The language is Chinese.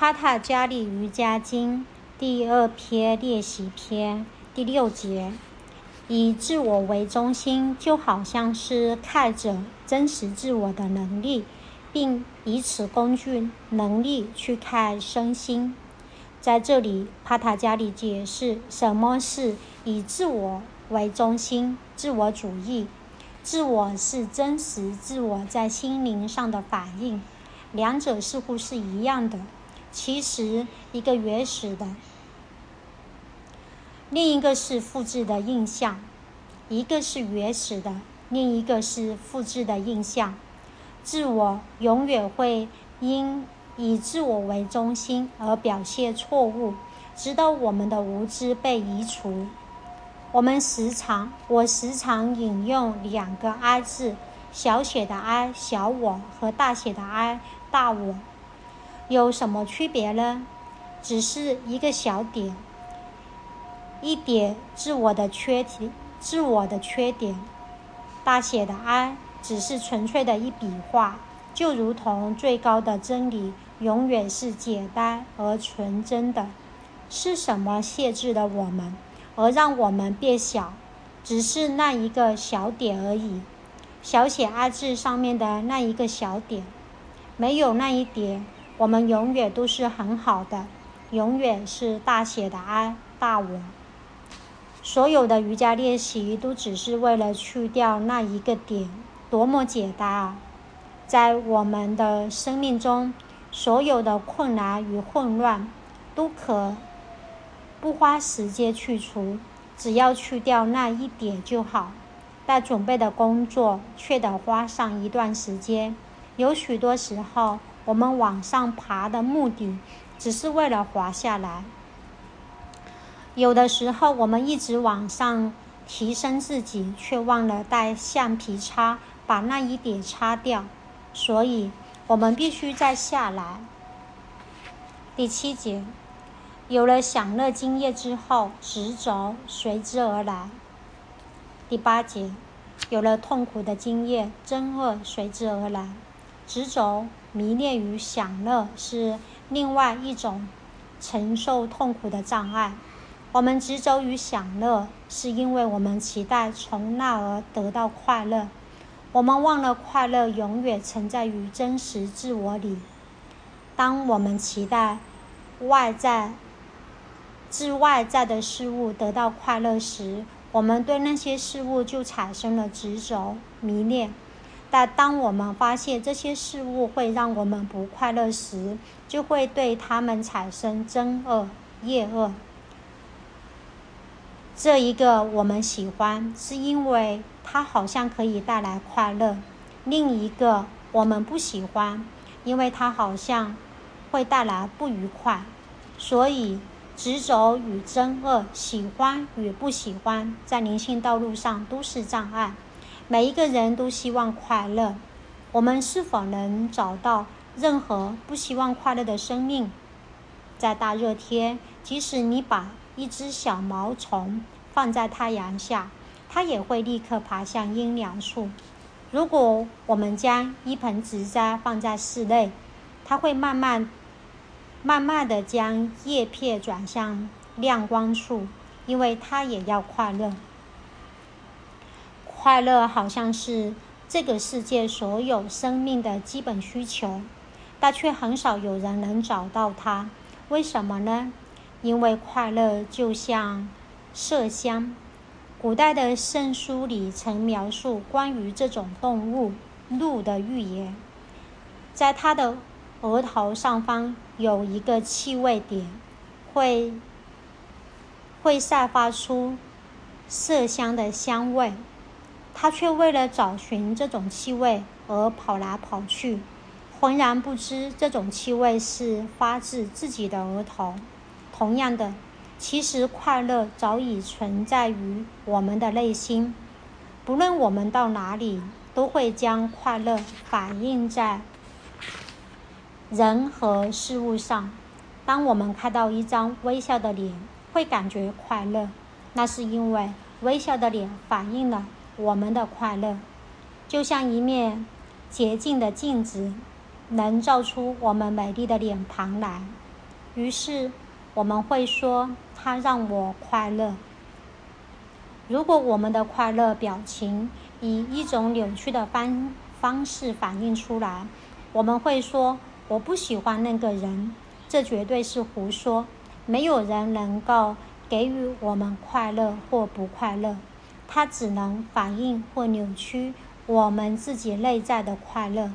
帕塔加利瑜伽经第二篇练习篇第六节：以自我为中心，就好像是看着真实自我的能力，并以此工具能力去看身心。在这里，帕塔加利解释什么是以自我为中心自我主义。自我是真实自我在心灵上的反应，两者似乎是一样的。其实，一个原始的，另一个是复制的印象；一个是原始的，另一个是复制的印象。自我永远会因以自我为中心而表现错误，直到我们的无知被移除。我们时常，我时常引用两个 “I” 字：小写的 “I” 小我和大写的 “I” 大我。有什么区别呢？只是一个小点，一点自我的缺点，自我的缺点。大写的 I 只是纯粹的一笔画，就如同最高的真理永远是简单而纯真的。是什么限制了我们，而让我们变小？只是那一个小点而已。小写 I 字上面的那一个小点，没有那一点。我们永远都是很好的，永远是大写的 I 大我。所有的瑜伽练习都只是为了去掉那一个点，多么简单啊！在我们的生命中，所有的困难与混乱都可不花时间去除，只要去掉那一点就好。但准备的工作却得花上一段时间，有许多时候。我们往上爬的目的，只是为了滑下来。有的时候，我们一直往上提升自己，却忘了带橡皮擦把那一点擦掉。所以，我们必须再下来。第七节，有了享乐经验之后，执着随之而来。第八节，有了痛苦的经验，憎恶随之而来。执着。迷恋与享乐是另外一种承受痛苦的障碍。我们执着于享乐，是因为我们期待从那儿得到快乐。我们忘了快乐永远存在于真实自我里。当我们期待外在、自外在的事物得到快乐时，我们对那些事物就产生了执着、迷恋。但当我们发现这些事物会让我们不快乐时，就会对他们产生憎恶、厌恶。这一个我们喜欢，是因为它好像可以带来快乐；另一个我们不喜欢，因为它好像会带来不愉快。所以，执着与憎恶、喜欢与不喜欢，在灵性道路上都是障碍。每一个人都希望快乐，我们是否能找到任何不希望快乐的生命？在大热天，即使你把一只小毛虫放在太阳下，它也会立刻爬向阴凉处。如果我们将一盆植栽放在室内，它会慢慢、慢慢的将叶片转向亮光处，因为它也要快乐。快乐好像是这个世界所有生命的基本需求，但却很少有人能找到它。为什么呢？因为快乐就像麝香。古代的圣书里曾描述关于这种动物鹿的寓言，在它的额头上方有一个气味点，会会散发出麝香的香味。他却为了找寻这种气味而跑来跑去，浑然不知这种气味是发自自己的额头。同样的，其实快乐早已存在于我们的内心。不论我们到哪里，都会将快乐反映在人和事物上。当我们看到一张微笑的脸，会感觉快乐，那是因为微笑的脸反映了。我们的快乐，就像一面洁净的镜子，能照出我们美丽的脸庞来。于是我们会说他让我快乐。如果我们的快乐表情以一种扭曲的方方式反映出来，我们会说我不喜欢那个人，这绝对是胡说。没有人能够给予我们快乐或不快乐，它只能反映或扭曲我们自己内在的快乐。